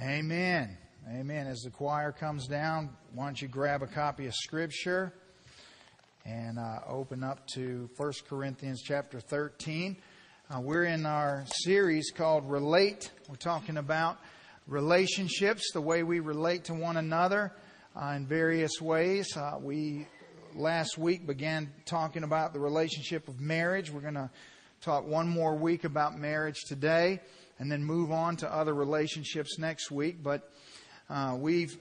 Amen. Amen. As the choir comes down, why don't you grab a copy of Scripture and uh, open up to 1 Corinthians chapter 13. Uh, we're in our series called Relate. We're talking about relationships, the way we relate to one another uh, in various ways. Uh, we last week began talking about the relationship of marriage. We're going to talk one more week about marriage today and then move on to other relationships next week. But uh, we've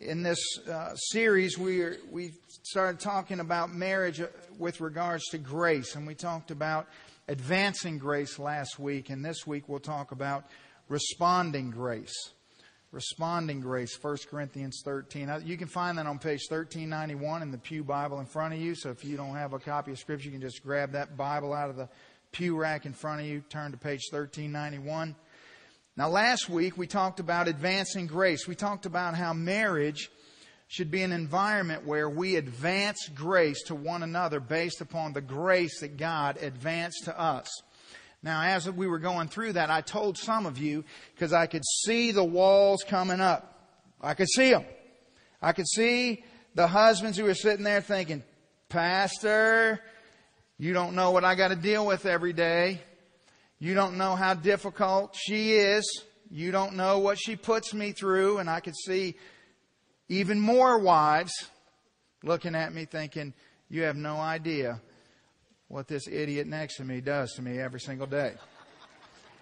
in this uh, series we we started talking about marriage uh, with regards to grace, and we talked about advancing grace last week, and this week we'll talk about responding grace. Responding grace, 1 Corinthians 13. You can find that on page 1391 in the Pew Bible in front of you. So if you don't have a copy of Scripture, you can just grab that Bible out of the pew rack in front of you, turn to page 1391. Now, last week we talked about advancing grace. We talked about how marriage should be an environment where we advance grace to one another based upon the grace that God advanced to us. Now, as we were going through that, I told some of you because I could see the walls coming up. I could see them. I could see the husbands who were sitting there thinking, Pastor, you don't know what I got to deal with every day. You don't know how difficult she is. You don't know what she puts me through. And I could see even more wives looking at me thinking, you have no idea what this idiot next to me does to me every single day.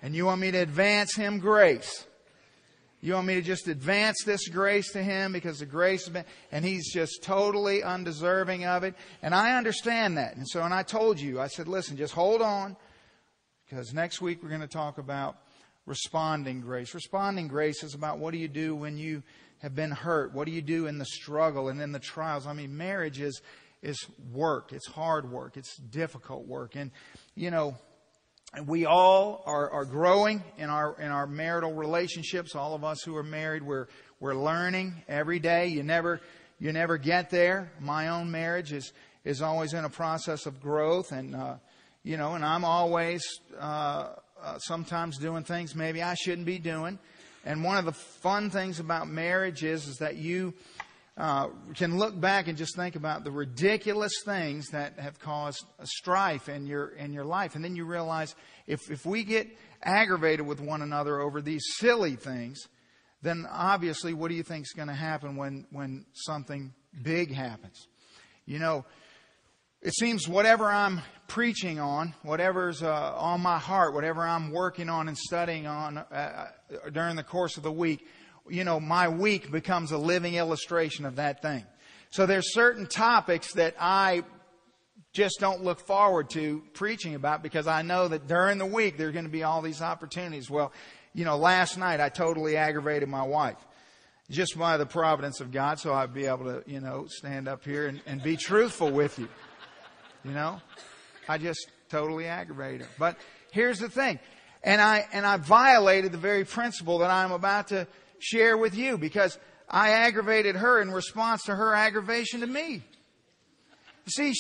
And you want me to advance him grace. You want me to just advance this grace to him because the grace been, and he's just totally undeserving of it. And I understand that. And so, and I told you, I said, listen, just hold on because next week we're going to talk about responding grace. Responding grace is about what do you do when you have been hurt? What do you do in the struggle and in the trials? I mean, marriage is, is work. It's hard work. It's difficult work. And, you know, we all are, are growing in our in our marital relationships. All of us who are married, we're we're learning every day. You never you never get there. My own marriage is is always in a process of growth, and uh, you know, and I'm always uh, uh, sometimes doing things maybe I shouldn't be doing. And one of the fun things about marriage is is that you uh, can look back and just think about the ridiculous things that have caused strife in your in your life, and then you realize if if we get aggravated with one another over these silly things, then obviously, what do you think is going to happen when when something big happens? You know, it seems whatever I'm preaching on, whatever's uh, on my heart, whatever I'm working on and studying on uh, uh during the course of the week you know, my week becomes a living illustration of that thing. So there's certain topics that I just don't look forward to preaching about because I know that during the week there's going to be all these opportunities. Well, you know, last night I totally aggravated my wife just by the providence of God so I'd be able to, you know, stand up here and, and be truthful with you. You know, I just totally aggravated her. But here's the thing. And I, and I violated the very principle that I'm about to share with you because I aggravated her in response to her aggravation to me. See,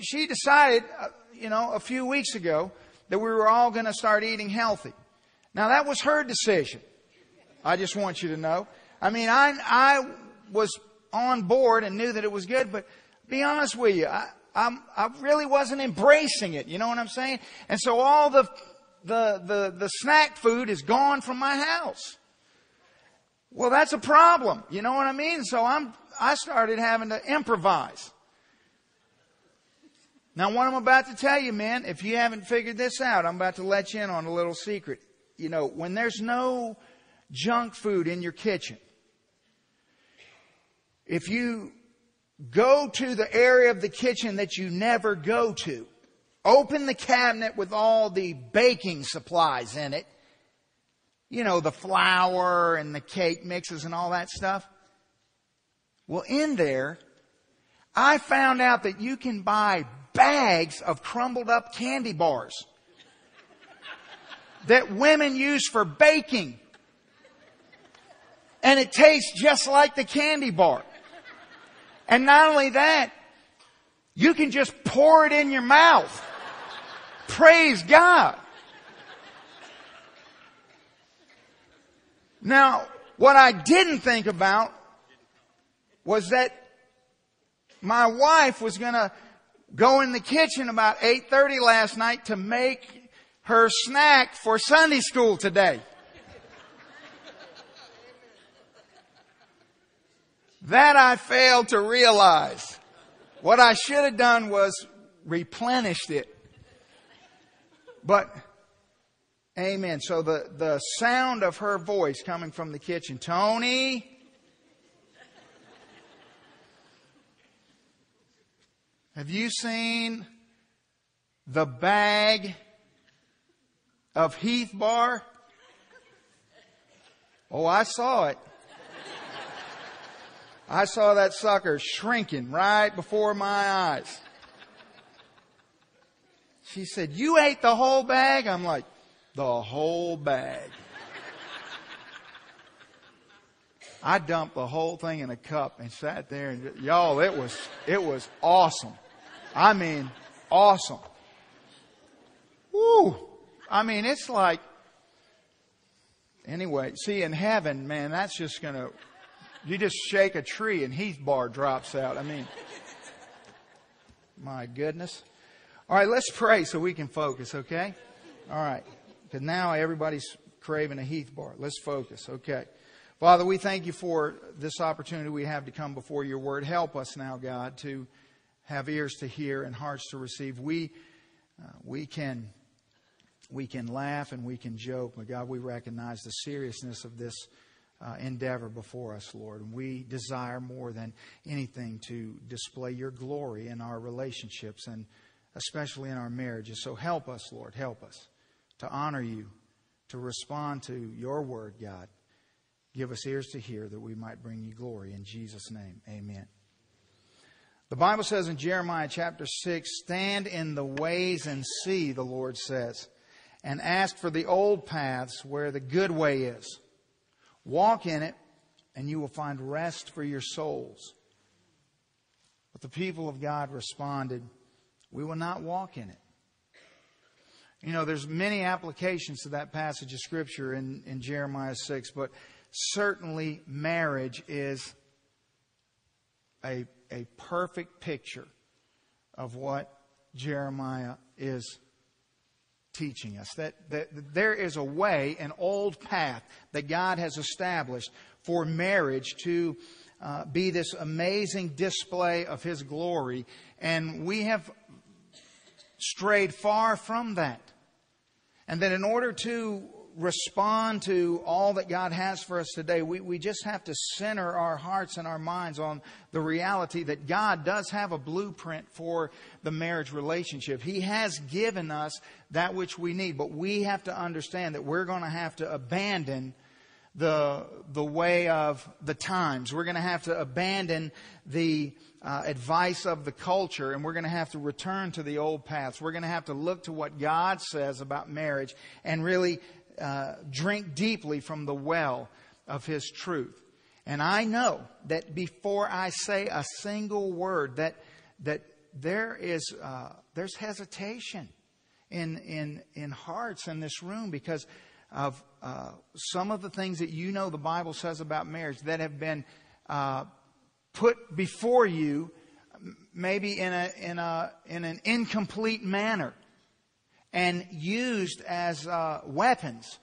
she decided, uh, you know, a few weeks ago that we were all going to start eating healthy. Now that was her decision. I just want you to know. I mean, I, I was on board and knew that it was good, but be honest with you, I, I'm, I really wasn't embracing it. You know what I'm saying? And so all the, the, the, the snack food is gone from my house. Well, that's a problem. You know what I mean? So I'm, I started having to improvise. Now, what I'm about to tell you, man, if you haven't figured this out, I'm about to let you in on a little secret. You know, when there's no junk food in your kitchen, if you go to the area of the kitchen that you never go to, open the cabinet with all the baking supplies in it, you know, the flour and the cake mixes and all that stuff. Well, in there, I found out that you can buy bags of crumbled up candy bars that women use for baking. And it tastes just like the candy bar. And not only that, you can just pour it in your mouth. Praise God. Now, What I didn't think about was that my wife was going to go in the kitchen about 8:30 last night to make her snack for Sunday school today. That I failed to realize. What I should have done was replenished it. But, amen. So the, the sound of her voice coming from the kitchen, Tony, have you seen the bag of Heath Bar? Oh, I saw it. I saw that sucker shrinking right before my eyes. She said, You ate the whole bag? I'm like, The whole bag. I dumped the whole thing in a cup and sat there and y'all, it was, it was awesome. I mean, awesome. Woo! I mean, it's like, anyway, see, in heaven, man, that's just gonna you just shake a tree and Heath bar drops out. I mean, my goodness. All right, let's pray so we can focus, okay? All right. Because now everybody's craving a Heath bar. Let's focus, okay? Father, we thank you for this opportunity we have to come before your word. Help us now, God, to have ears to hear and hearts to receive. We, uh, we can, we can laugh and we can joke, but God, we recognize the seriousness of this uh, endeavor before us, Lord. And we desire more than anything to display your glory in our relationships and especially in our marriages. So help us, Lord. Help us to honor you, to respond to your word, God. Give us ears to hear that we might bring you glory. In Jesus' name, amen. The Bible says in Jeremiah chapter 6, stand in the ways and see, the Lord says, and ask for the old paths where the good way is Walk in it, and you will find rest for your souls. But the people of God responded, We will not walk in it. You know, there's many applications to that passage of Scripture in, in Jeremiah 6, but certainly marriage is a, a perfect picture of what Jeremiah is teaching us that, that there is a way, an old path that God has established for marriage to uh, be this amazing display of His glory. And we have strayed far from that. And that in order to respond to all that God has for us today, we, we just have to center our hearts and our minds on the reality that God does have a blueprint for the marriage relationship. He has given us that which we need, but we have to understand that we're going to have to abandon the, the way of the times. We're going to have to abandon the uh, advice of the culture and we're going to have to return to the old paths. We're going to have to look to what God says about marriage and really uh, drink deeply from the well of His truth. And I know that before I say a single word, that that there is uh, there's hesitation in in in hearts in this room because of uh, some of the things that you know the Bible says about marriage that have been uh, put before you, maybe in a in a in an incomplete manner and used as uh, weapons.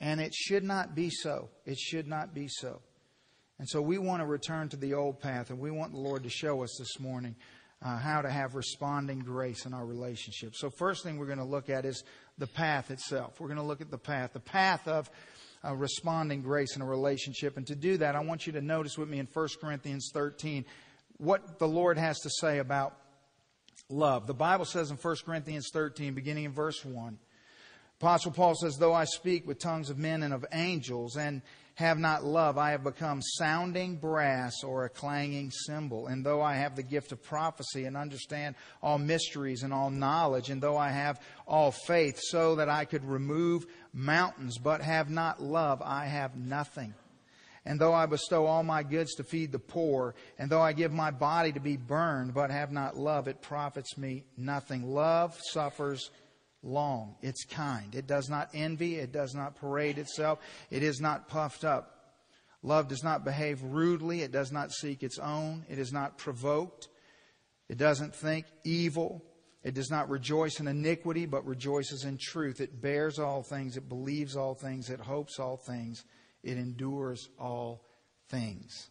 And it should not be so. It should not be so. And so we want to return to the old path, and we want the Lord to show us this morning uh, how to have responding grace in our relationship. So, first thing we're going to look at is the path itself. We're going to look at the path, the path of uh, responding grace in a relationship. And to do that, I want you to notice with me in 1 Corinthians 13 what the Lord has to say about love. The Bible says in 1 Corinthians 13, beginning in verse 1, Apostle Paul says, Though I speak with tongues of men and of angels and have not love, I have become sounding brass or a clanging cymbal. And though I have the gift of prophecy and understand all mysteries and all knowledge, and though I have all faith so that I could remove mountains, but have not love, I have nothing. And though I bestow all my goods to feed the poor, and though I give my body to be burned, but have not love, it profits me nothing. Love suffers long. It's kind. It does not envy. It does not parade itself. It is not puffed up. Love does not behave rudely. It does not seek its own. It is not provoked. It doesn't think evil. It does not rejoice in iniquity, but rejoices in truth. It bears all things. It believes all things. It hopes all things. It endures all things.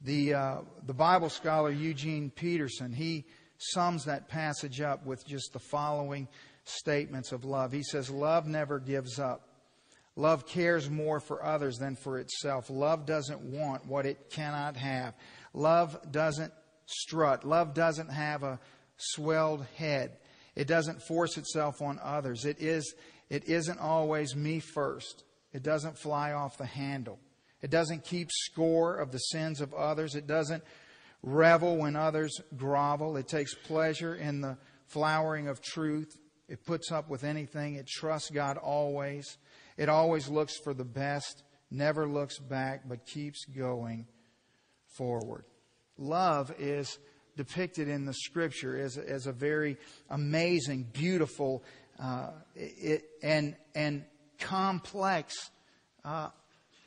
The, uh, the Bible scholar Eugene Peterson, he sums that passage up with just the following statements of love. He says, Love never gives up. Love cares more for others than for itself. Love doesn't want what it cannot have. Love doesn't strut. Love doesn't have a swelled head. It doesn't force itself on others. It is it isn't always me first. It doesn't fly off the handle. It doesn't keep score of the sins of others. It doesn't revel when others grovel. It takes pleasure in the flowering of truth. It puts up with anything. It trusts God always. It always looks for the best, never looks back, but keeps going forward. Love is depicted in the scripture as, as a very amazing, beautiful, uh, it, and, and complex uh,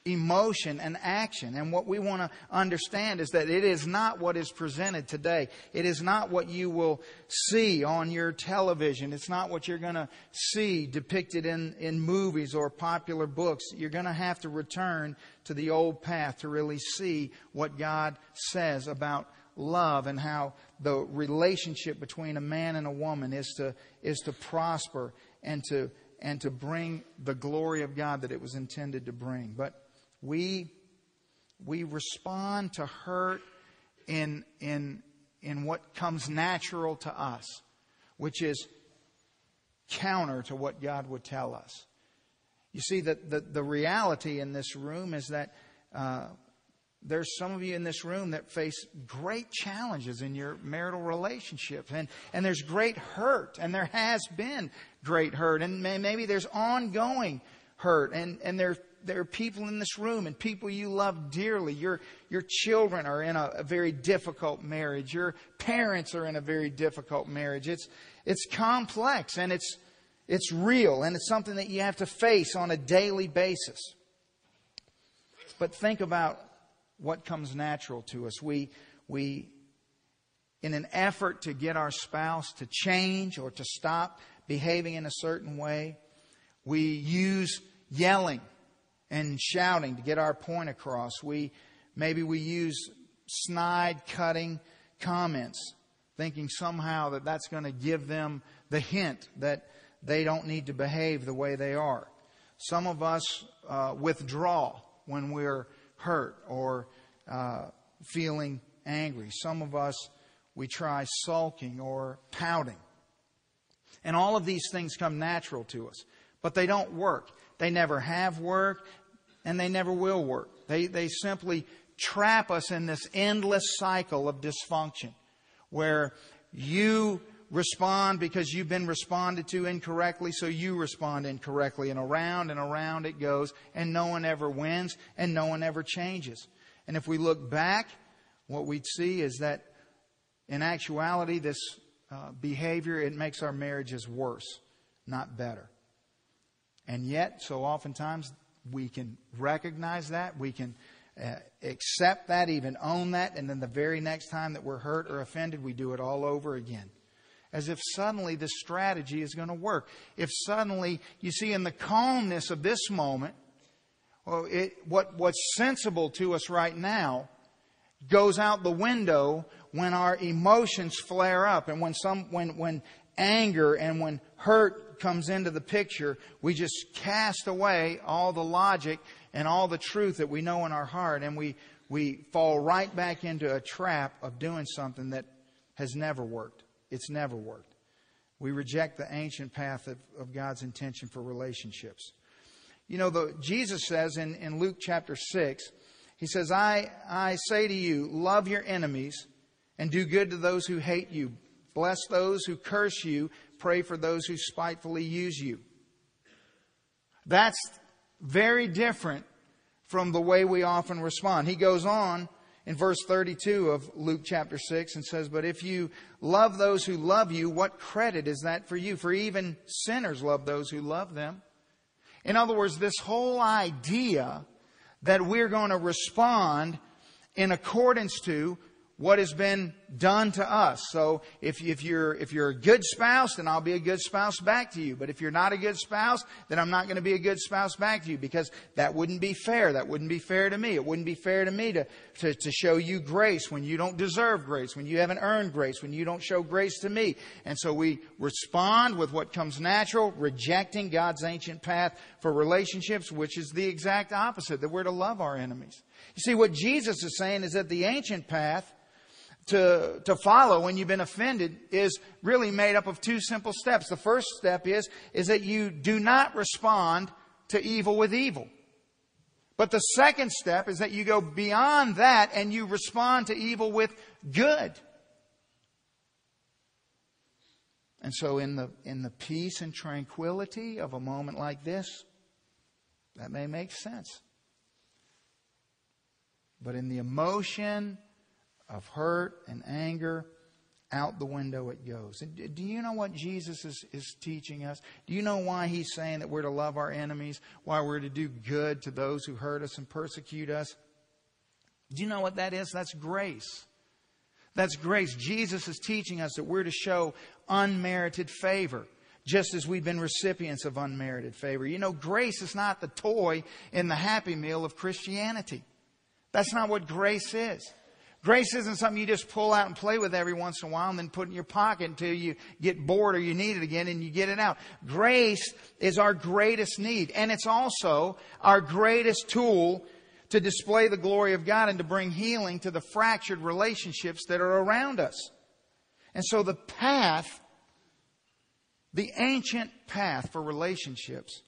emotion and action. And what we want to understand is that it is not what is presented today. It is not what you will see on your television. It's not what you're going to see depicted in, in movies or popular books. You're going to have to return to the old path to really see what God says about love and how the relationship between a man and a woman is to, is to prosper and to, and to bring the glory of God that it was intended to bring. But we, we respond to hurt in, in, in what comes natural to us, which is counter to what God would tell us. You see, that the, the reality in this room is that uh, there's some of you in this room that face great challenges in your marital relationships, and, and there's great hurt, and there has been great hurt, and maybe there's ongoing hurt, and, and there there are people in this room and people you love dearly. Your, your children are in a, a, very difficult marriage. Your parents are in a very difficult marriage. It's, it's complex and it's, it's real and it's something that you have to face on a daily basis. But think about what comes natural to us. We, we, in an effort to get our spouse to change or to stop behaving in a certain way, we use yelling and shouting to get our point across. We maybe we use snide cutting comments thinking somehow that that's going to give them the hint that they don't need to behave the way they are. Some of us uh, withdraw when we're hurt or uh, feeling angry. Some of us, we try sulking or pouting. And all of these things come natural to us, but they don't work. They never have worked and they never will work. They, they simply trap us in this endless cycle of dysfunction where you respond because you've been responded to incorrectly, so you respond incorrectly. And around and around it goes, and no one ever wins, and no one ever changes. And if we look back, what we'd see is that in actuality, this uh, behavior, it makes our marriages worse, not better. And yet, so oftentimes, we can recognize that. We can uh, accept that, even own that. And then the very next time that we're hurt or offended, we do it all over again. As if suddenly this strategy is going to work. If suddenly, you see, in the calmness of this moment, well, it, what, what's sensible to us right now goes out the window when our emotions flare up and when some, when, when anger and when hurt comes into the picture, we just cast away all the logic and all the truth that we know in our heart, and we, we fall right back into a trap of doing something that has never worked. It's never worked. We reject the ancient path of, of God's intention for relationships. You know, the, Jesus says in, in Luke chapter 6, He says, I, I say to you, love your enemies and do good to those who hate you. Bless those who curse you pray for those who spitefully use you. That's very different from the way we often respond. He goes on in verse 32 of Luke chapter 6 and says, But if you love those who love you, what credit is that for you? For even sinners love those who love them. In other words, this whole idea that we're going to respond in accordance to what has been done to us. So if, if you're, if you're a good spouse, then I'll be a good spouse back to you. But if you're not a good spouse, then I'm not going to be a good spouse back to you because that wouldn't be fair. That wouldn't be fair to me. It wouldn't be fair to me to, to, to show you grace when you don't deserve grace, when you haven't earned grace, when you don't show grace to me. And so we respond with what comes natural, rejecting God's ancient path for relationships, which is the exact opposite, that we're to love our enemies. You see, what Jesus is saying is that the ancient path to, to follow when you've been offended is really made up of two simple steps. The first step is, is that you do not respond to evil with evil. But the second step is that you go beyond that and you respond to evil with good. And so in the, in the peace and tranquility of a moment like this, that may make sense. But in the emotion of hurt and anger, out the window it goes. And do you know what Jesus is, is teaching us? Do you know why he's saying that we're to love our enemies? Why we're to do good to those who hurt us and persecute us? Do you know what that is? That's grace. That's grace. Jesus is teaching us that we're to show unmerited favor, just as we've been recipients of unmerited favor. You know, grace is not the toy in the happy meal of Christianity. That's not what grace is. Grace isn't something you just pull out and play with every once in a while and then put in your pocket until you get bored or you need it again and you get it out. Grace is our greatest need. And it's also our greatest tool to display the glory of God and to bring healing to the fractured relationships that are around us. And so the path, the ancient path for relationships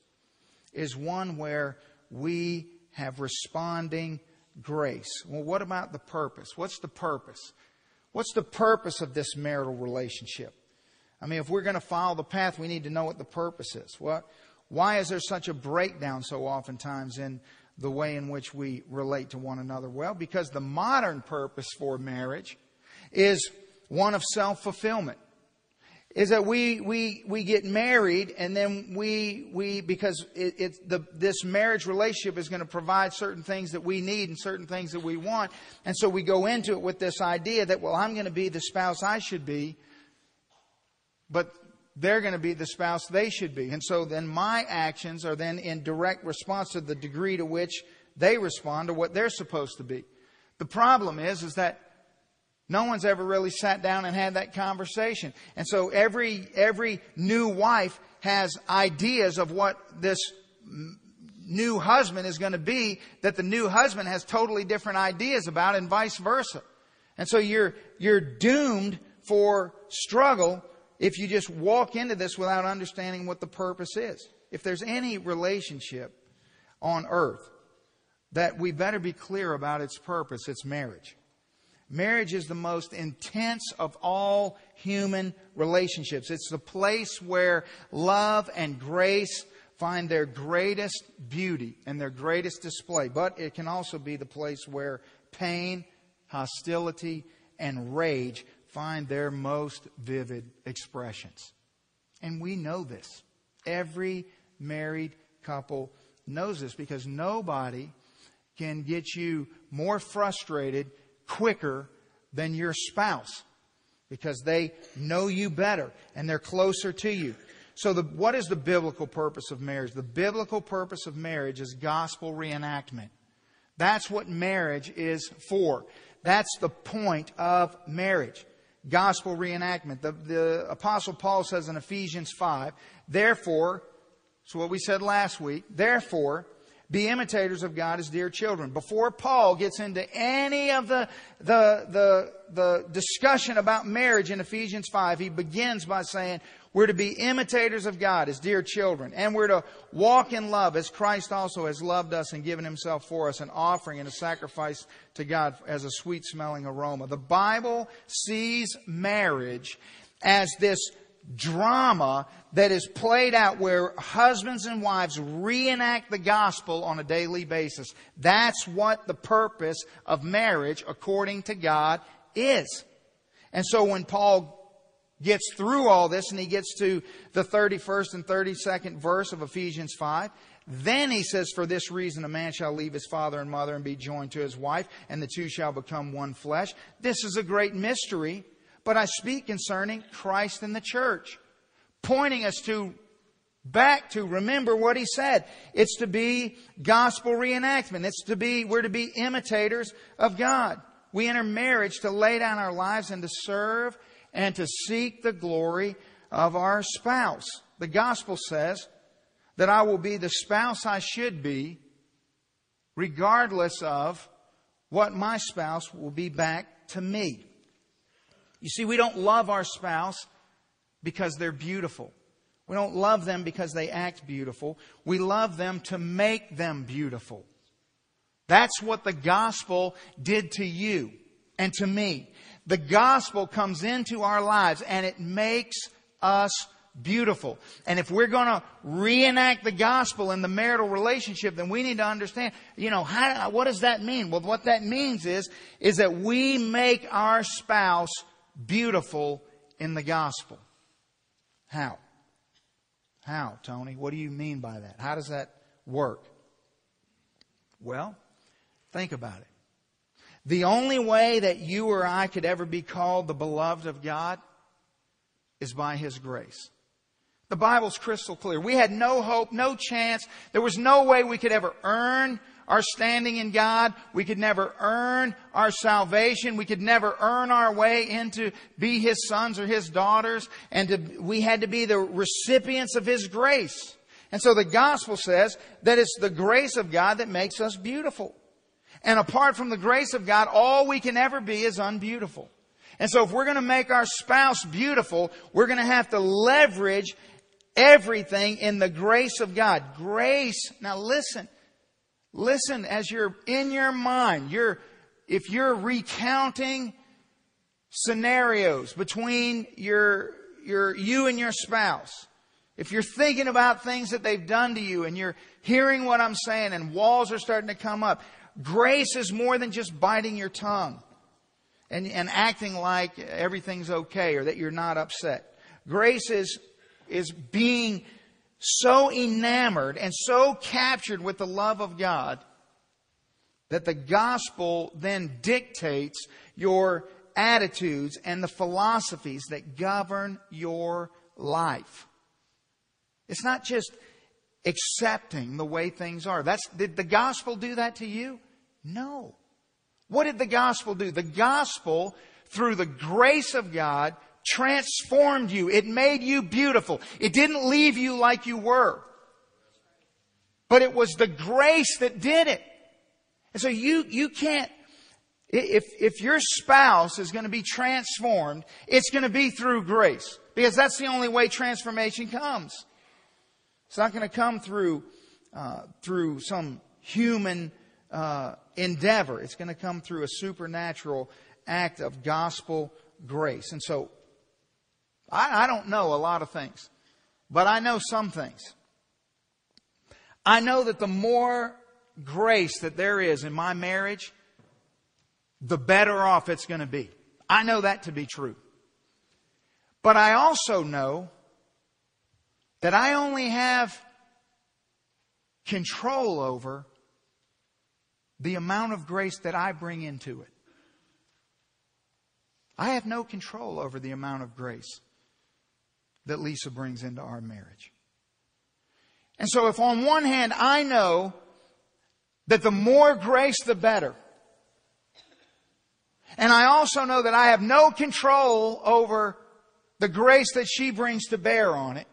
is one where we have responding grace. Well, what about the purpose? What's the purpose? What's the purpose of this marital relationship? I mean, if we're going to follow the path, we need to know what the purpose is. What, why is there such a breakdown so oftentimes in the way in which we relate to one another? Well, because the modern purpose for marriage is one of self fulfillment is that we, we, we get married and then we, we because it, it, the, this marriage relationship is going to provide certain things that we need and certain things that we want. And so we go into it with this idea that, well, I'm going to be the spouse I should be, but they're going to be the spouse they should be. And so then my actions are then in direct response to the degree to which they respond to what they're supposed to be. The problem is, is that no one's ever really sat down and had that conversation. And so every, every new wife has ideas of what this new husband is going to be that the new husband has totally different ideas about and vice versa. And so you're, you're doomed for struggle if you just walk into this without understanding what the purpose is. If there's any relationship on earth that we better be clear about its purpose, it's marriage. Marriage is the most intense of all human relationships. It's the place where love and grace find their greatest beauty and their greatest display. But it can also be the place where pain, hostility, and rage find their most vivid expressions. And we know this. Every married couple knows this because nobody can get you more frustrated quicker than your spouse because they know you better and they're closer to you. So, the, what is the biblical purpose of marriage? The biblical purpose of marriage is gospel reenactment. That's what marriage is for. That's the point of marriage. Gospel reenactment. The, the Apostle Paul says in Ephesians 5, therefore, so what we said last week, therefore, be imitators of God as dear children. Before Paul gets into any of the, the, the, the discussion about marriage in Ephesians 5, he begins by saying, we're to be imitators of God as dear children, and we're to walk in love as Christ also has loved us and given himself for us, an offering and a sacrifice to God as a sweet smelling aroma. The Bible sees marriage as this drama that is played out where husbands and wives reenact the gospel on a daily basis. That's what the purpose of marriage, according to God, is. And so when Paul gets through all this and he gets to the 31st and 32nd verse of Ephesians 5, Then he says, For this reason, a man shall leave his father and mother and be joined to his wife, and the two shall become one flesh. This is a great mystery, but I speak concerning Christ and the church, pointing us to back to remember what he said. It's to be gospel reenactment. It's to be, we're to be imitators of God. We enter marriage to lay down our lives and to serve and to seek the glory of our spouse. The gospel says that I will be the spouse I should be, regardless of what my spouse will be back to me. You see, we don't love our spouse because they're beautiful. We don't love them because they act beautiful. We love them to make them beautiful. That's what the gospel did to you and to me. The gospel comes into our lives and it makes us beautiful. And if we're going to reenact the gospel in the marital relationship, then we need to understand, you know, how, what does that mean? Well, what that means is, is that we make our spouse beautiful in the gospel. How? How, Tony? What do you mean by that? How does that work? Well, think about it. The only way that you or I could ever be called the beloved of God is by His grace. The Bible's crystal clear. We had no hope, no chance. There was no way we could ever earn our standing in God. We could never earn our salvation. We could never earn our way into be His sons or His daughters. And to, we had to be the recipients of His grace. And so the gospel says that it's the grace of God that makes us beautiful. And apart from the grace of God, all we can ever be is unbeautiful. And so if we're going to make our spouse beautiful, we're going to have to leverage everything in the grace of God. Grace, now listen, listen as you're in your mind, you're, if you're recounting scenarios between your, your, you and your spouse, if you're thinking about things that they've done to you and you're hearing what I'm saying and walls are starting to come up, grace is more than just biting your tongue and, and acting like everything's okay or that you're not upset. Grace is, is being so enamored and so captured with the love of God that the gospel then dictates your attitudes and the philosophies that govern your life. It's not just accepting the way things are. That's, did the gospel do that to you? No. What did the gospel do? The gospel, through the grace of God, transformed you. It made you beautiful. It didn't leave you like you were. But it was the grace that did it. And so you, you can't, if, if your spouse is going to be transformed, it's going to be through grace. Because that's the only way transformation comes. It's not going to come through, uh, through some human uh, endeavor. It's going to come through a supernatural act of gospel grace. And so, I, I don't know a lot of things, but I know some things. I know that the more grace that there is in my marriage, the better off it's going to be. I know that to be true. But I also know that I only have control over the amount of grace that I bring into it. I have no control over the amount of grace that Lisa brings into our marriage. And so if on one hand I know that the more grace the better, and I also know that I have no control over the grace that she brings to bear on it,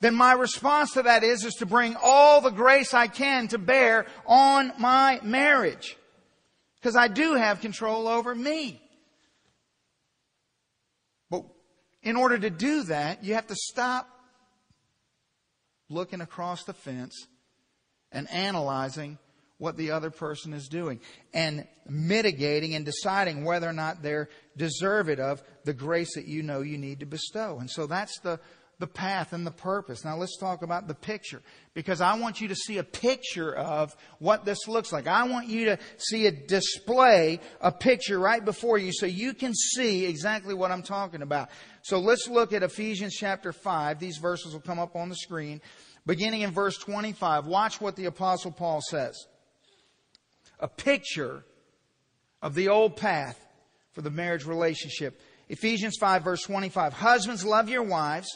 then my response to that is, is to bring all the grace I can to bear on my marriage. Because I do have control over me. But in order to do that, you have to stop looking across the fence and analyzing what the other person is doing and mitigating and deciding whether or not they're deserving of the grace that you know you need to bestow. And so that's the the path and the purpose. Now let's talk about the picture because I want you to see a picture of what this looks like. I want you to see a display, a picture right before you so you can see exactly what I'm talking about. So let's look at Ephesians chapter 5. These verses will come up on the screen. beginning in verse 25. Watch what the apostle Paul says. A picture of the old path for the marriage relationship. Ephesians 5 verse 25. Husbands, love your wives.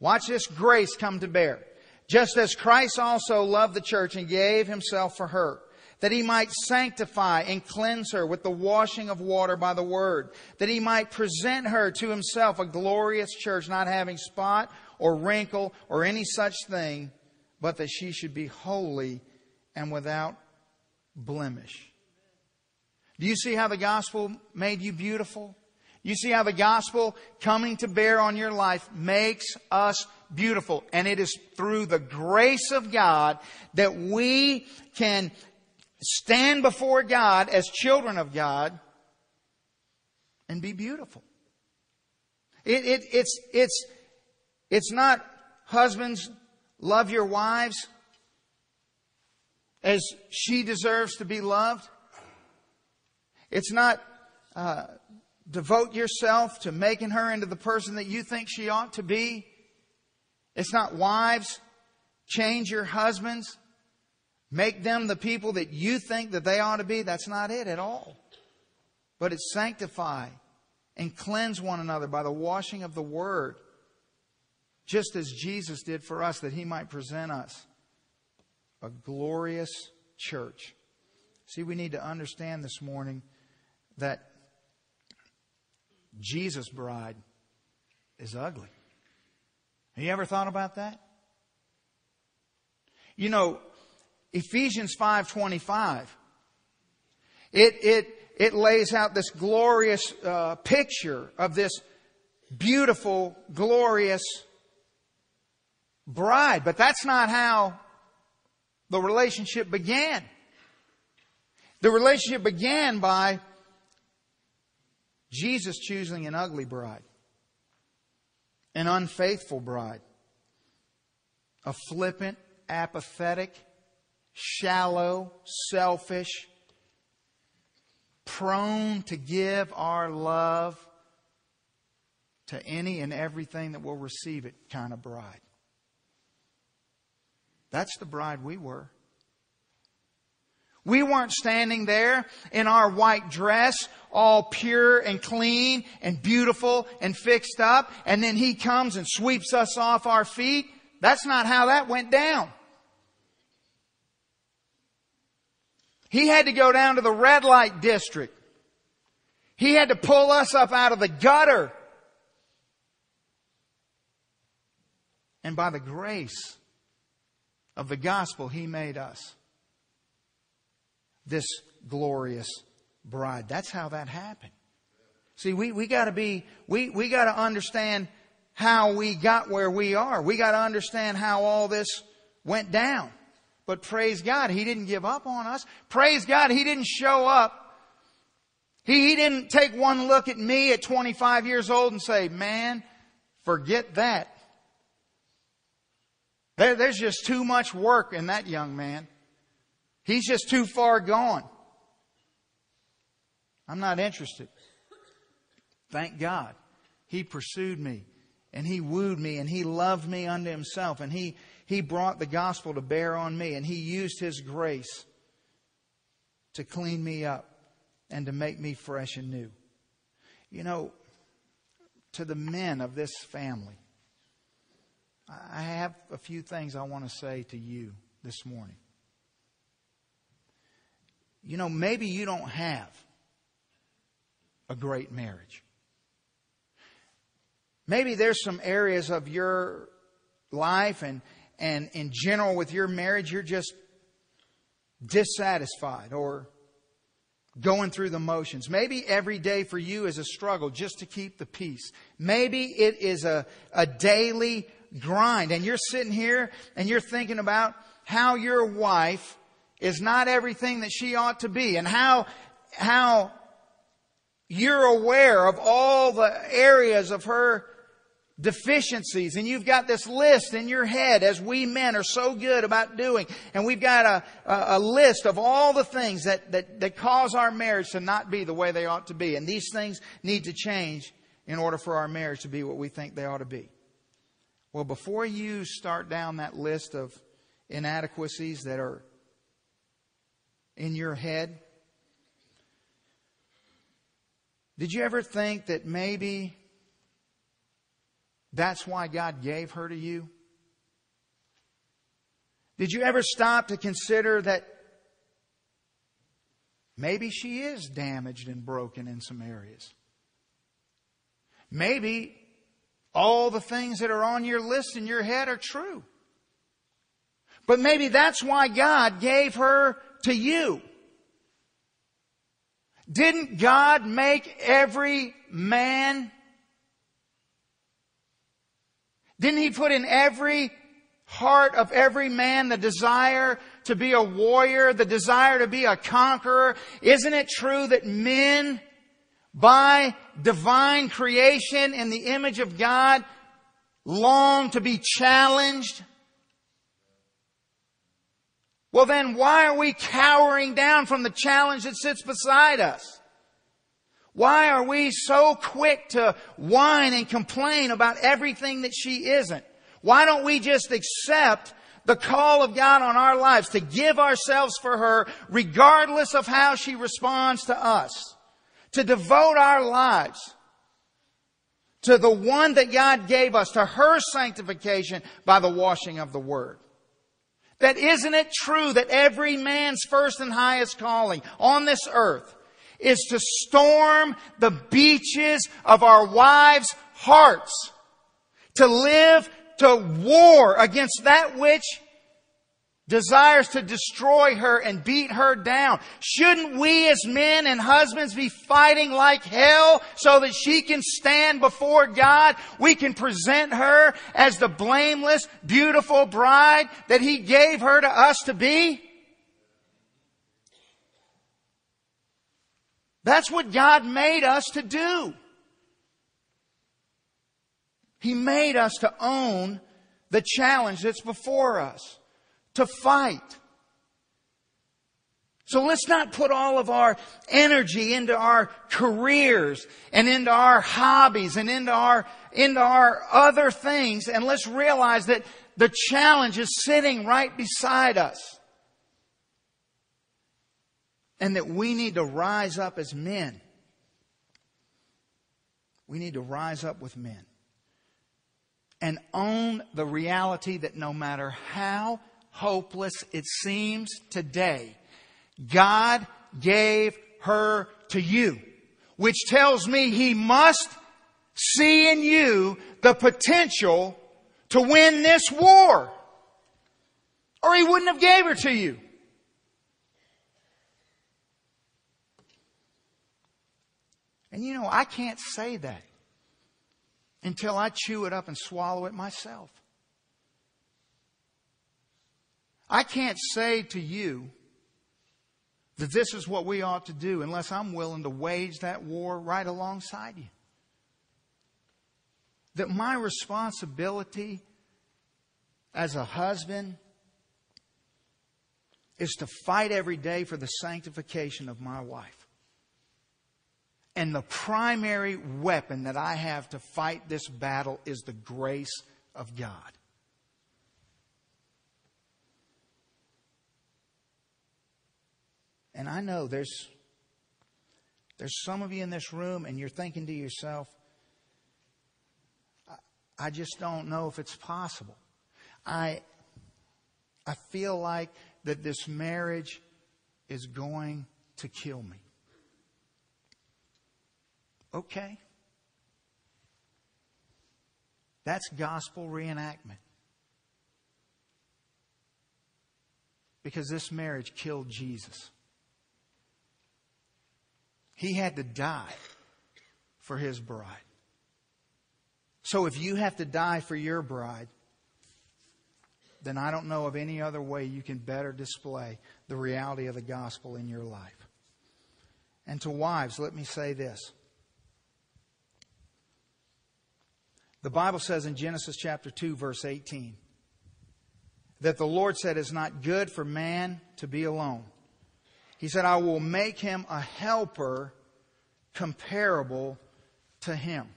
Watch this grace come to bear. Just as Christ also loved the church and gave himself for her that he might sanctify and cleanse her with the washing of water by the word, that he might present her to himself a glorious church, not having spot or wrinkle or any such thing, but that she should be holy and without blemish. Do you see how the gospel made you beautiful? You see how the gospel coming to bear on your life makes us beautiful. And it is through the grace of God that we can stand before God as children of God and be beautiful. It, it, it's, it's, it's not husbands, love your wives as she deserves to be loved. It's not uh, devote yourself to making her into the person that you think she ought to be. It's not wives, change your husbands. Make them the people that you think that they ought to be. That's not it at all. But it's sanctify and cleanse one another by the washing of the word, just as Jesus did for us, that he might present us a glorious church. See, we need to understand this morning that Jesus' bride is ugly. Have you ever thought about that? You know, Ephesians 5:25. It it it lays out this glorious uh, picture of this beautiful, glorious bride, but that's not how the relationship began. The relationship began by Jesus choosing an ugly bride, an unfaithful bride, a flippant, apathetic, shallow, selfish, prone to give our love to any and everything that will receive it kind of bride. That's the bride we were. We weren't standing there in our white dress, all pure and clean and beautiful and fixed up, and then He comes and sweeps us off our feet. That's not how that went down. He had to go down to the red light district. He had to pull us up out of the gutter. And by the grace of the gospel, He made us this glorious bride. That's how that happened. See, we, we gotta be, we, we gotta understand how we got where we are. We gotta understand how all this went down. But praise God, He didn't give up on us. Praise God, He didn't show up. He, he didn't take one look at me at 25 years old and say, man, forget that. There, there's just too much work in that young man. He's just too far gone. I'm not interested. Thank God. He pursued me and he wooed me and he loved me unto himself and he he brought the gospel to bear on me, and He used His grace to clean me up and to make me fresh and new. You know, to the men of this family, I have a few things I want to say to you this morning. You know, maybe you don't have a great marriage. Maybe there's some areas of your life and, and in general with your marriage, you're just dissatisfied or going through the motions. Maybe every day for you is a struggle just to keep the peace. Maybe it is a, a daily grind and you're sitting here and you're thinking about how your wife is not everything that she ought to be. And how, how you're aware of all the areas of her deficiencies. And you've got this list in your head as we men are so good about doing. And we've got a, a, list of all the things that, that, that cause our marriage to not be the way they ought to be. And these things need to change in order for our marriage to be what we think they ought to be. Well, before you start down that list of inadequacies that are in your head, did you ever think that maybe that's why God gave her to you? Did you ever stop to consider that maybe she is damaged and broken in some areas? Maybe all the things that are on your list in your head are true. But maybe that's why God gave her to you. Didn't God make every man? Didn't He put in every heart of every man the desire to be a warrior, the desire to be a conqueror? Isn't it true that men, by divine creation in the image of God, long to be challenged? Well then why are we cowering down from the challenge that sits beside us? Why are we so quick to whine and complain about everything that she isn't? Why don't we just accept the call of God on our lives to give ourselves for her regardless of how she responds to us? To devote our lives to the one that God gave us, to her sanctification by the washing of the Word. That isn't it true that every man's first and highest calling on this earth is to storm the beaches of our wives' hearts, to live to war against that which desires to destroy her and beat her down. Shouldn't we as men and husbands be fighting like hell so that she can stand before God? We can present her as the blameless, beautiful bride that He gave her to us to be? That's what God made us to do. He made us to own the challenge that's before us to fight. So let's not put all of our energy into our careers and into our hobbies and into our, into our other things and let's realize that the challenge is sitting right beside us. And that we need to rise up as men. We need to rise up with men and own the reality that no matter how hopeless it seems today, God gave her to you, which tells me He must see in you the potential to win this war. Or He wouldn't have gave her to you. And you know, I can't say that until I chew it up and swallow it myself. I can't say to you that this is what we ought to do unless I'm willing to wage that war right alongside you. That my responsibility as a husband is to fight every day for the sanctification of my wife. And the primary weapon that I have to fight this battle is the grace of God. And I know there's there's some of you in this room and you're thinking to yourself, I, just don't know if it's possible. I I feel like that this marriage is going to kill me. Okay. That's gospel reenactment. Because this marriage killed Jesus. He had to die for his bride. So if you have to die for your bride, then I don't know of any other way you can better display the reality of the gospel in your life. And to wives, let me say this. The Bible says in Genesis chapter 2, verse 18, that the Lord said, It's not good for man to be alone. He said, I will make him a helper comparable to him.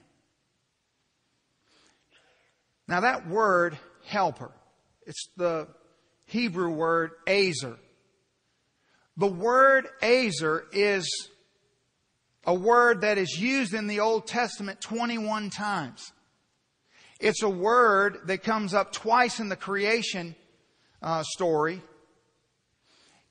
Now that word, helper, it's the Hebrew word ezer. The word ezer is a word that is used in the Old Testament 21 times. It's a word that comes up twice in the creation uh, story.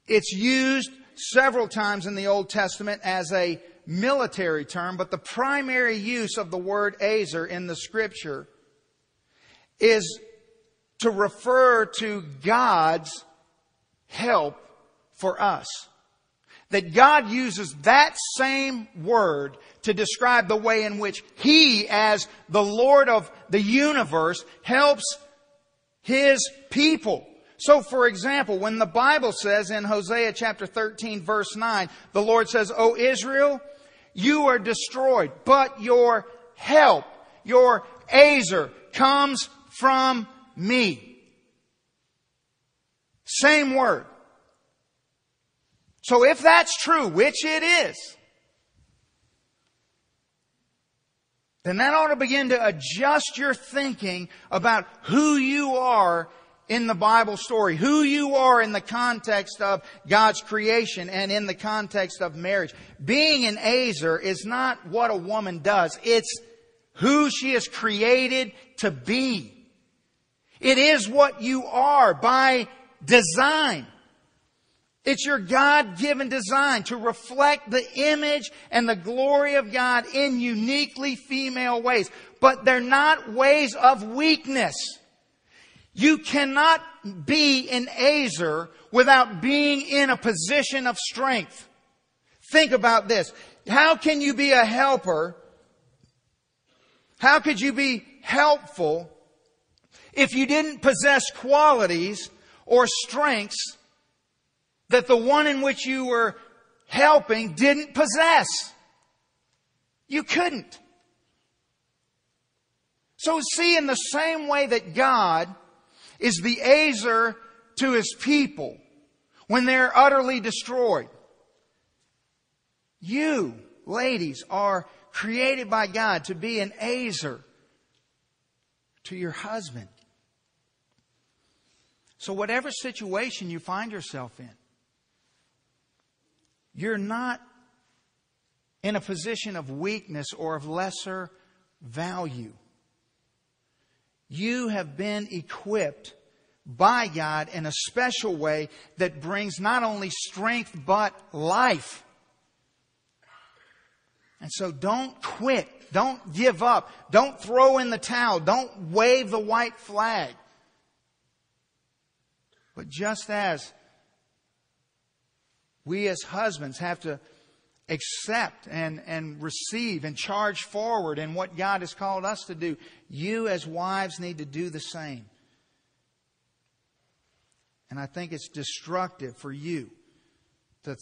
It's used several times in the Old Testament as a military term, but the primary use of the word ezer in the scripture is to refer to God's help for us. That God uses that same word to describe the way in which He, as the Lord of the universe, helps His people. So for example, when the Bible says in Hosea chapter 13 verse 9, the Lord says, O Israel, you are destroyed, but your help, your ezer comes from me. Same word. So if that's true, which it is, then that ought to begin to adjust your thinking about who you are in the Bible story, who you are in the context of God's creation and in the context of marriage. Being an ezer is not what a woman does. It's who she is created to be. It is what you are by design. It's your God-given design to reflect the image and the glory of God in uniquely female ways. But they're not ways of weakness. You cannot be an ezer without being in a position of strength. Think about this. How can you be a helper? How could you be helpful if you didn't possess qualities or strengths that the one in which you were helping didn't possess. You couldn't. So see, in the same way that God is the ezer to his people when they're utterly destroyed, you, ladies, are created by God to be an ezer to your husband. So whatever situation you find yourself in, you're not in a position of weakness or of lesser value. You have been equipped by God in a special way that brings not only strength but life. And so don't quit. Don't give up. Don't throw in the towel. Don't wave the white flag. But just as we as husbands have to accept and, and receive and charge forward in what God has called us to do. You as wives need to do the same. And I think it's destructive for you to,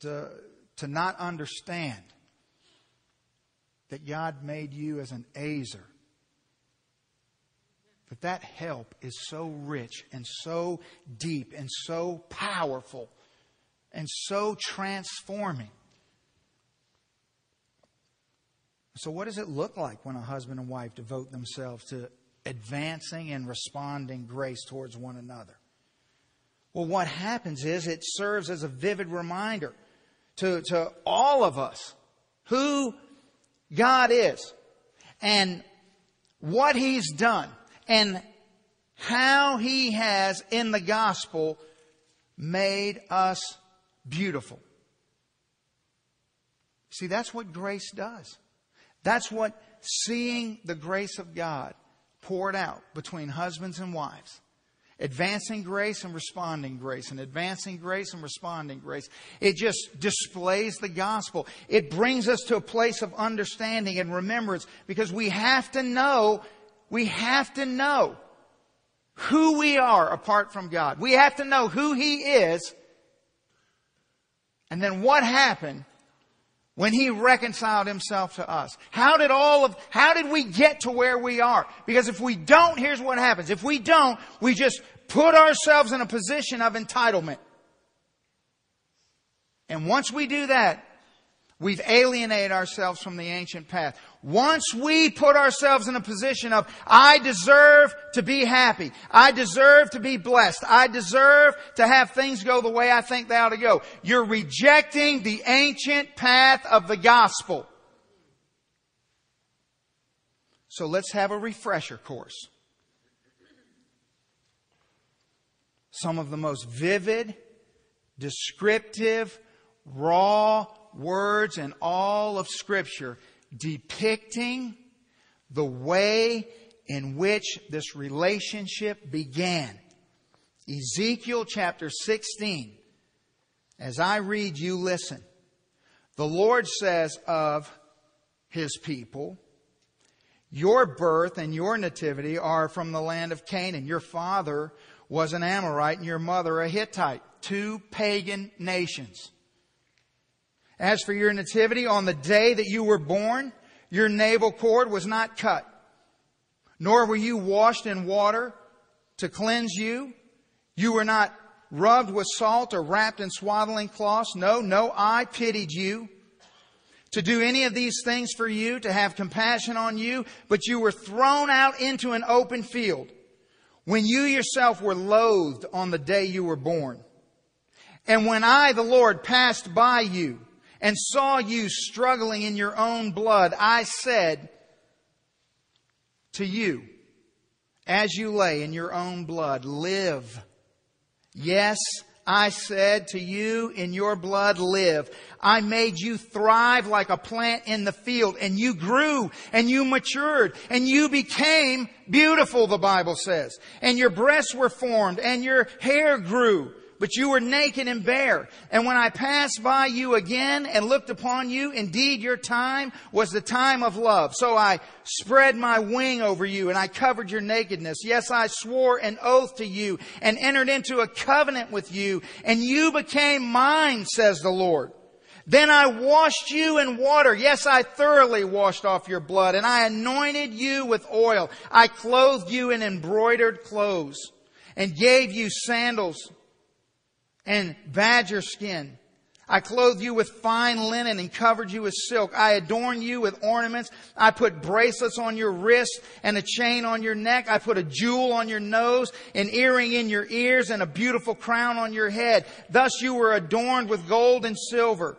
to, to not understand that God made you as an ezer. But that help is so rich and so deep and so powerful and so transforming. So, what does it look like when a husband and wife devote themselves to advancing and responding grace towards one another? Well, what happens is it serves as a vivid reminder to, to all of us who God is and what He's done and how He has in the gospel made us beautiful. See, that's what grace does. That's what seeing the grace of God poured out between husbands and wives. Advancing grace and responding grace, and advancing grace and responding grace. It just displays the gospel. It brings us to a place of understanding and remembrance because we have to know, we have to know who we are apart from God. We have to know who He is and then what happened when he reconciled himself to us? How did all of, how did we get to where we are? Because if we don't, here's what happens. If we don't, we just put ourselves in a position of entitlement. And once we do that, We've alienated ourselves from the ancient path. Once we put ourselves in a position of, I deserve to be happy. I deserve to be blessed. I deserve to have things go the way I think they ought to go. You're rejecting the ancient path of the gospel. So let's have a refresher course. Some of the most vivid, descriptive, raw words in all of Scripture depicting the way in which this relationship began. Ezekiel chapter 16. As I read, you listen. The Lord says of His people, your birth and your nativity are from the land of Canaan. Your father was an Amorite and your mother a Hittite. Two pagan nations. As for your nativity, on the day that you were born, your navel cord was not cut, nor were you washed in water to cleanse you. You were not rubbed with salt or wrapped in swaddling cloths. No, no, I pitied you to do any of these things for you, to have compassion on you, but you were thrown out into an open field when you yourself were loathed on the day you were born. And when I, the Lord, passed by you and saw you struggling in your own blood, I said to you, as you lay in your own blood, live. Yes, I said to you, in your blood live. I made you thrive like a plant in the field and you grew and you matured and you became beautiful, the Bible says. And your breasts were formed and your hair grew but you were naked and bare. And when I passed by you again and looked upon you, indeed your time was the time of love. So I spread my wing over you and I covered your nakedness. Yes, I swore an oath to you and entered into a covenant with you and you became mine, says the Lord. Then I washed you in water. Yes, I thoroughly washed off your blood and I anointed you with oil. I clothed you in embroidered clothes and gave you sandals and badger skin. I clothed you with fine linen and covered you with silk. I adorned you with ornaments. I put bracelets on your wrists and a chain on your neck. I put a jewel on your nose, an earring in your ears, and a beautiful crown on your head. Thus you were adorned with gold and silver,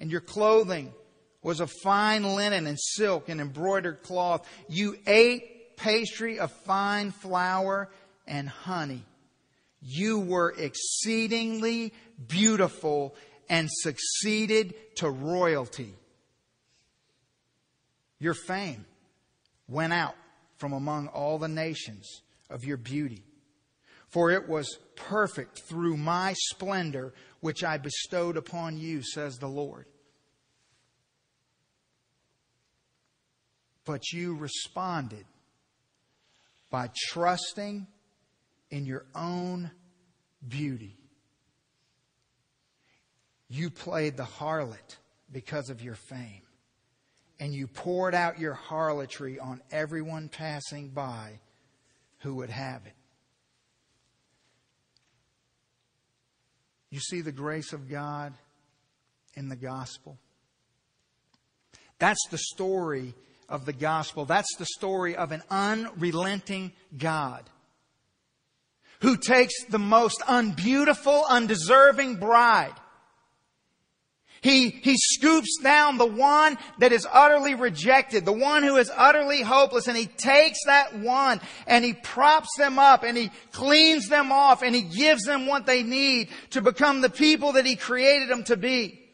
and your clothing was of fine linen and silk and embroidered cloth. You ate pastry of fine flour and honey. You were exceedingly beautiful and succeeded to royalty. Your fame went out from among all the nations of your beauty. For it was perfect through my splendor, which I bestowed upon you, says the Lord. But you responded by trusting in your own beauty. You played the harlot because of your fame. And you poured out your harlotry on everyone passing by who would have it. You see the grace of God in the gospel? That's the story of the gospel. That's the story of an unrelenting God who takes the most unbeautiful, undeserving bride. He, he scoops down the one that is utterly rejected, the one who is utterly hopeless, and he takes that one and he props them up and he cleans them off and he gives them what they need to become the people that he created them to be.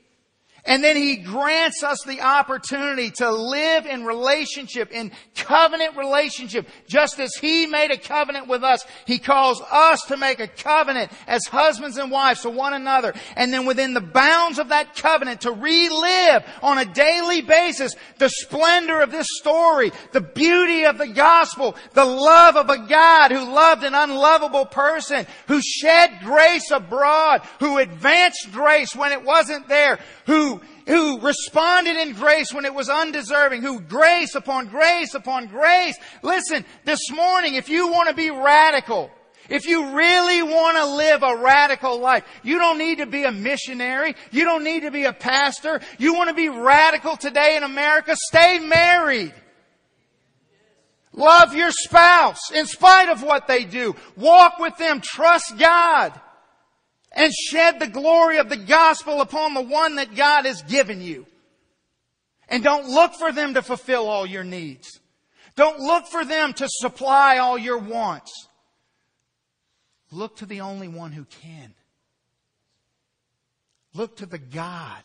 And then He grants us the opportunity to live in relationship, in covenant relationship, just as He made a covenant with us. He calls us to make a covenant as husbands and wives to one another. And then within the bounds of that covenant to relive on a daily basis the splendor of this story, the beauty of the gospel, the love of a God who loved an unlovable person, who shed grace abroad, who advanced grace when it wasn't there, who who, responded in grace when it was undeserving, who grace upon grace upon grace. Listen, this morning, if you want to be radical, If you really want to live a radical life, you don't need to be a missionary. You don't need to be a pastor. You want to be radical today in America? Stay married. Love your spouse in spite of what they do. Walk with them. Trust God. And shed the glory of the gospel upon the one that God has given you. And don't look for them to fulfill all your needs. Don't look for them to supply all your wants. Look to the only one who can. Look to the God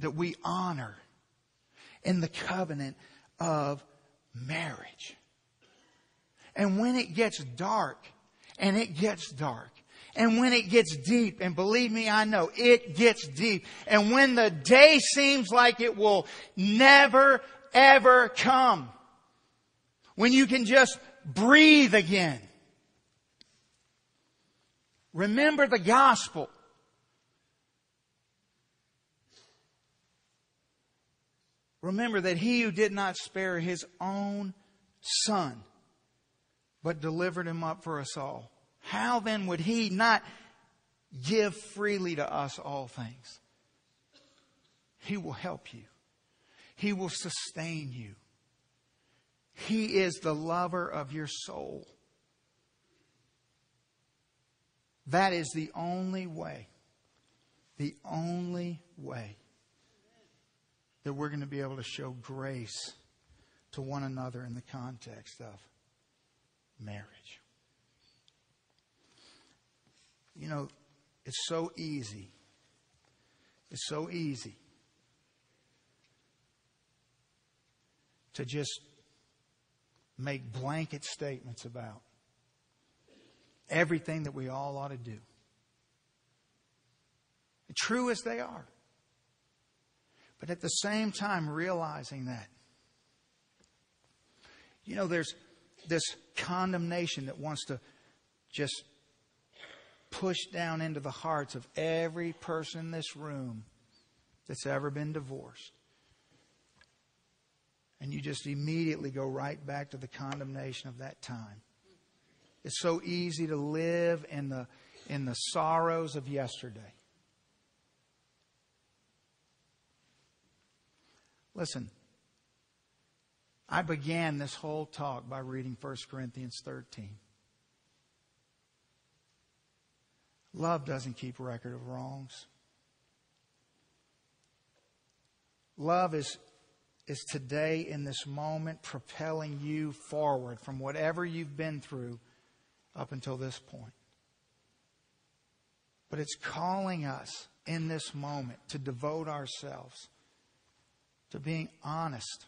that we honor in the covenant of marriage. And when it gets dark, and it gets dark, and when it gets deep, and believe me, I know it gets deep, and when the day seems like it will never, ever come, when you can just breathe again, remember the gospel. Remember that he who did not spare his own son, but delivered him up for us all, how then would he not give freely to us all things? He will help you. He will sustain you. He is the lover of your soul. That is the only way, the only way that we're going to be able to show grace to one another in the context of marriage. You know, it's so easy. It's so easy to just make blanket statements about everything that we all ought to do. True as they are. But at the same time, realizing that, you know, there's this condemnation that wants to just push down into the hearts of every person in this room that's ever been divorced. And you just immediately go right back to the condemnation of that time. It's so easy to live in the, in the sorrows of yesterday. Listen, I began this whole talk by reading 1 Corinthians 13. Love doesn't keep record of wrongs. Love is, is today in this moment propelling you forward from whatever you've been through up until this point. But it's calling us in this moment to devote ourselves to being honest.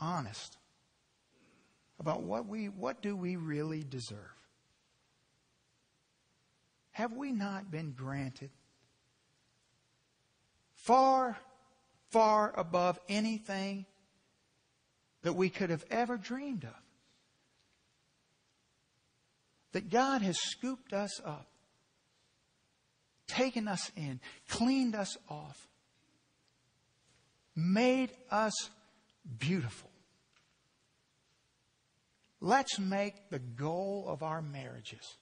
Honest about what we what do we really deserve? Have we not been granted far far above anything that we could have ever dreamed of? That God has scooped us up, taken us in, cleaned us off, made us beautiful. Let's make the goal of our marriages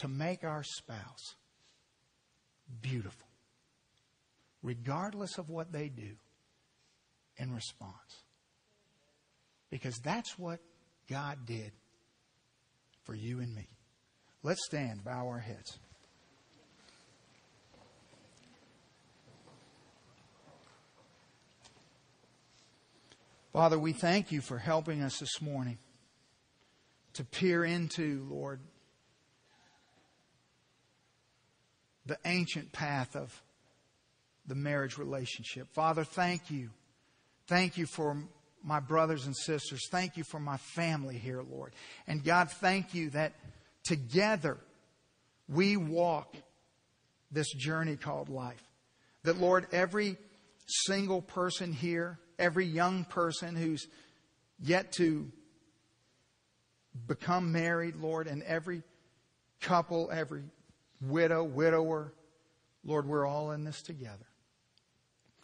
to make our spouse beautiful, regardless of what they do in response. Because that's what God did for you and me. Let's stand, bow our heads. Father, we thank you for helping us this morning to peer into, Lord, the ancient path of the marriage relationship. Father, thank you. Thank you for my brothers and sisters. Thank you for my family here, Lord. And God, thank you that together we walk this journey called life. That, Lord, every single person here, every young person who's yet to become married, Lord, and every couple, every widow, widower, Lord, we're all in this together.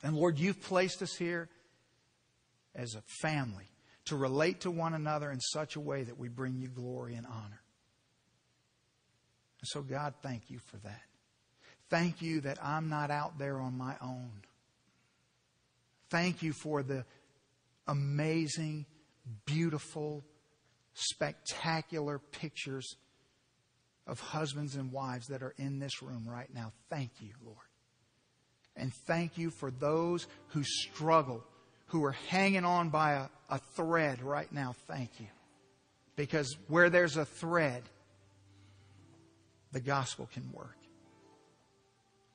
And Lord, you've placed us here as a family to relate to one another in such a way that we bring you glory and honor. And so, God, thank you for that. Thank you that I'm not out there on my own. Thank you for the amazing, beautiful, spectacular pictures of husbands and wives that are in this room right now. Thank you, Lord. And thank you for those who struggle, who are hanging on by a, a thread right now. Thank you. Because where there's a thread, the gospel can work.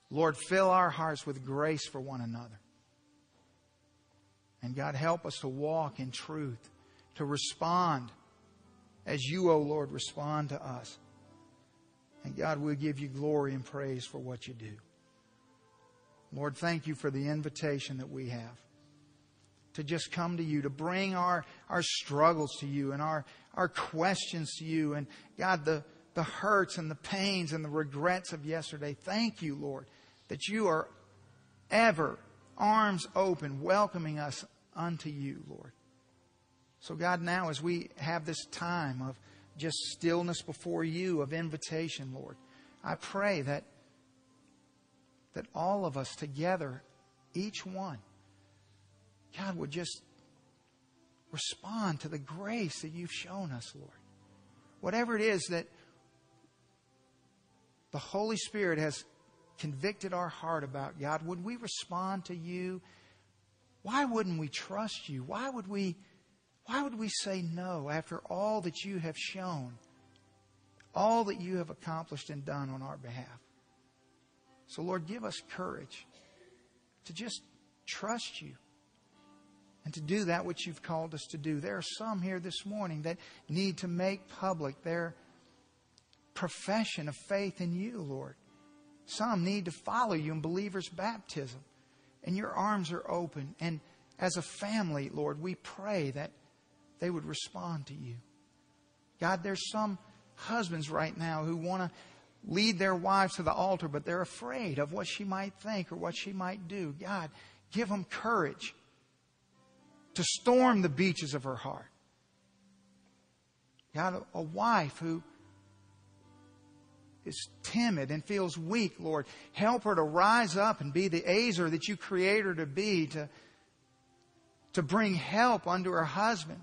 Lord, fill our hearts with grace for one another. And God, help us to walk in truth, to respond as you, O oh Lord, respond to us. And God, we'll give you glory and praise for what you do. Lord, thank you for the invitation that we have to just come to you, to bring our, our struggles to you and our, our questions to you. And God, the, the hurts and the pains and the regrets of yesterday. Thank you, Lord, that you are ever arms open, welcoming us unto you, Lord. So, God, now as we have this time of just stillness before you, of invitation, Lord, I pray that, that all of us together, each one, God, would just respond to the grace that you've shown us, Lord. Whatever it is that the Holy Spirit has convicted our heart about, God, would we respond to you? Why wouldn't we trust you? Why would we, why would we say no after all that you have shown, all that you have accomplished and done on our behalf? So, Lord, give us courage to just trust you and to do that which you've called us to do. There are some here this morning that need to make public their profession of faith in you, Lord. Some need to follow you in believer's baptism. And your arms are open. And as a family, Lord, we pray that they would respond to you. God, there's some husbands right now who want to lead their wives to the altar, but they're afraid of what she might think or what she might do. God, give them courage to storm the beaches of her heart. God, a wife who is timid and feels weak, Lord, help her to rise up and be the Ezer that you create her to be, to, to bring help unto her husband,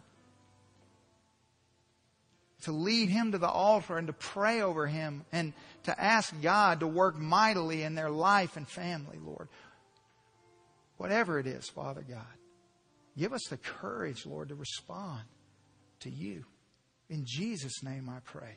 to lead him to the altar and to pray over him and to ask God to work mightily in their life and family, Lord. Whatever it is, Father God, give us the courage, Lord, to respond to you. In Jesus' name I pray.